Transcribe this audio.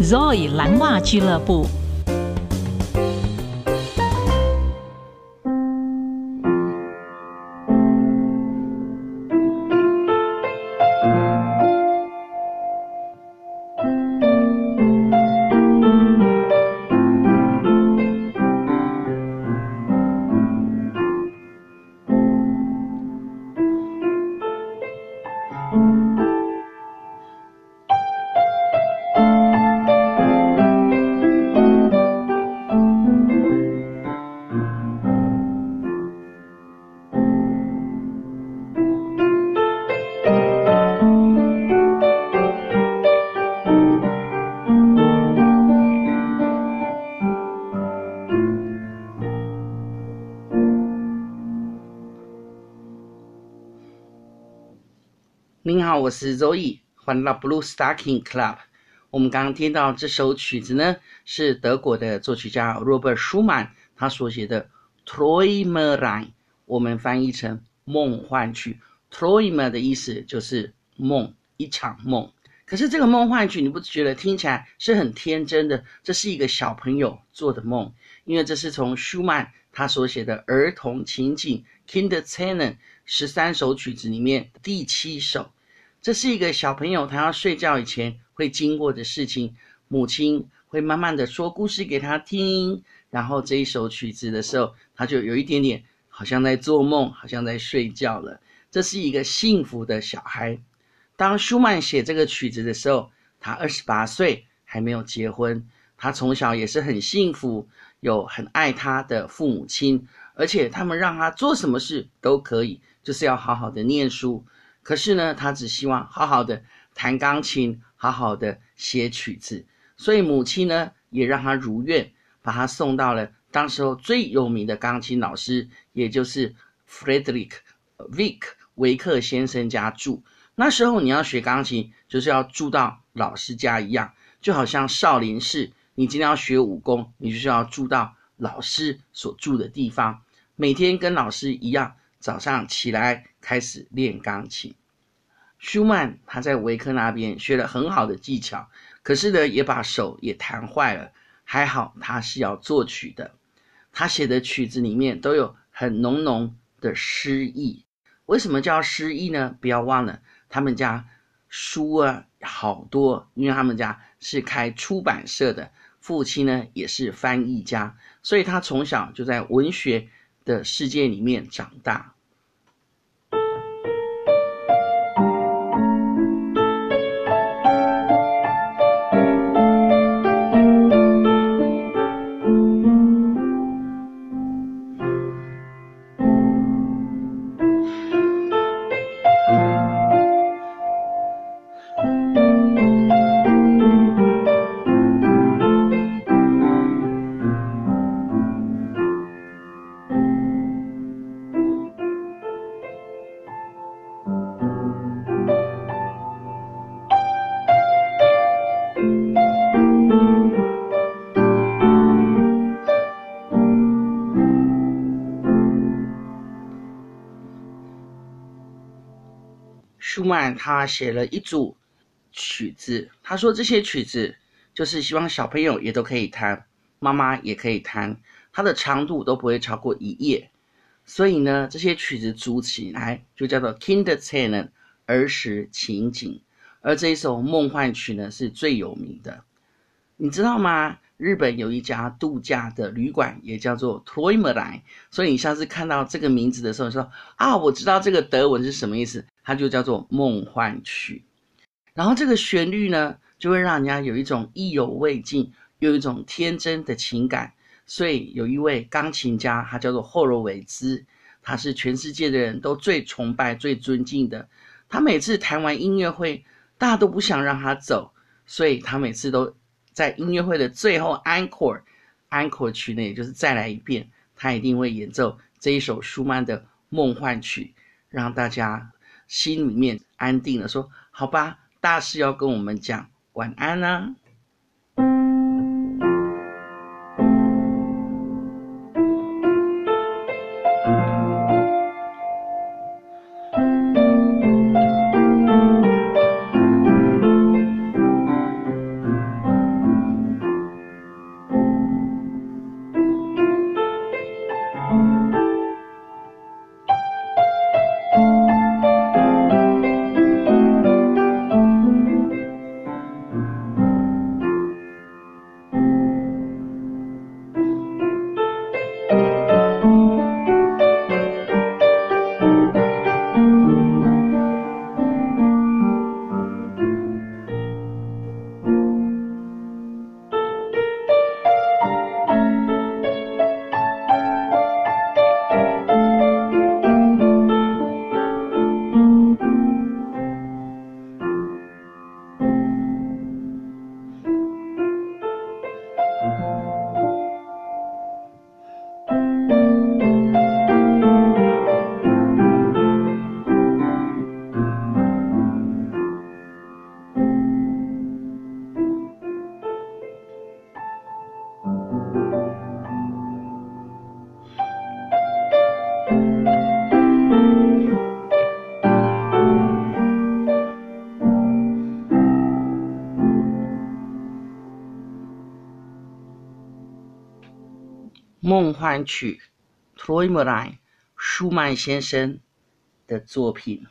Zoe 蓝袜俱乐部。您好，我是 Zoe，欢迎来到 Blue Stocking Club。我们刚刚听到这首曲子呢，是德国的作曲家 Robert Schumann 他所写的 Troimer line 我们翻译成梦幻曲。t r o i m e r 的意思就是梦，一场梦。可是这个梦幻曲，你不觉得听起来是很天真的？这是一个小朋友做的梦，因为这是从 Schumann 他所写的儿童情景 Kinderscenen 十三首曲子里面第七首。这是一个小朋友，他要睡觉以前会经过的事情。母亲会慢慢的说故事给他听，然后这一首曲子的时候，他就有一点点好像在做梦，好像在睡觉了。这是一个幸福的小孩。当舒曼写这个曲子的时候，他二十八岁，还没有结婚。他从小也是很幸福，有很爱他的父母亲，而且他们让他做什么事都可以，就是要好好的念书。可是呢，他只希望好好的弹钢琴，好好的写曲子，所以母亲呢也让他如愿，把他送到了当时候最有名的钢琴老师，也就是 Frederick Wick 维克先生家住。那时候你要学钢琴，就是要住到老师家一样，就好像少林寺，你今天要学武功，你就是要住到老师所住的地方，每天跟老师一样。早上起来开始练钢琴，舒曼他在维克那边学了很好的技巧，可是呢也把手也弹坏了。还好他是要作曲的，他写的曲子里面都有很浓浓的诗意。为什么叫诗意呢？不要忘了他们家书啊好多，因为他们家是开出版社的，父亲呢也是翻译家，所以他从小就在文学的世界里面长大。舒曼他写了一组曲子，他说这些曲子就是希望小朋友也都可以弹，妈妈也可以弹，它的长度都不会超过一页，所以呢，这些曲子组起来就叫做 Kinderscenen 儿时情景，而这一首梦幻曲呢是最有名的，你知道吗？日本有一家度假的旅馆，也叫做 Träumereien。所以你下次看到这个名字的时候，说啊，我知道这个德文是什么意思，它就叫做梦幻曲。然后这个旋律呢，就会让人家有一种意犹未尽，有一种天真的情感。所以有一位钢琴家，他叫做霍洛维兹，他是全世界的人都最崇拜、最尊敬的。他每次弹完音乐会，大家都不想让他走，所以他每次都。在音乐会的最后 encore，encore 曲呢，也就是再来一遍，他一定会演奏这一首舒曼的梦幻曲，让大家心里面安定了，说好吧，大师要跟我们讲晚安啦、啊。梦幻曲，Tromarin，舒曼先生的作品。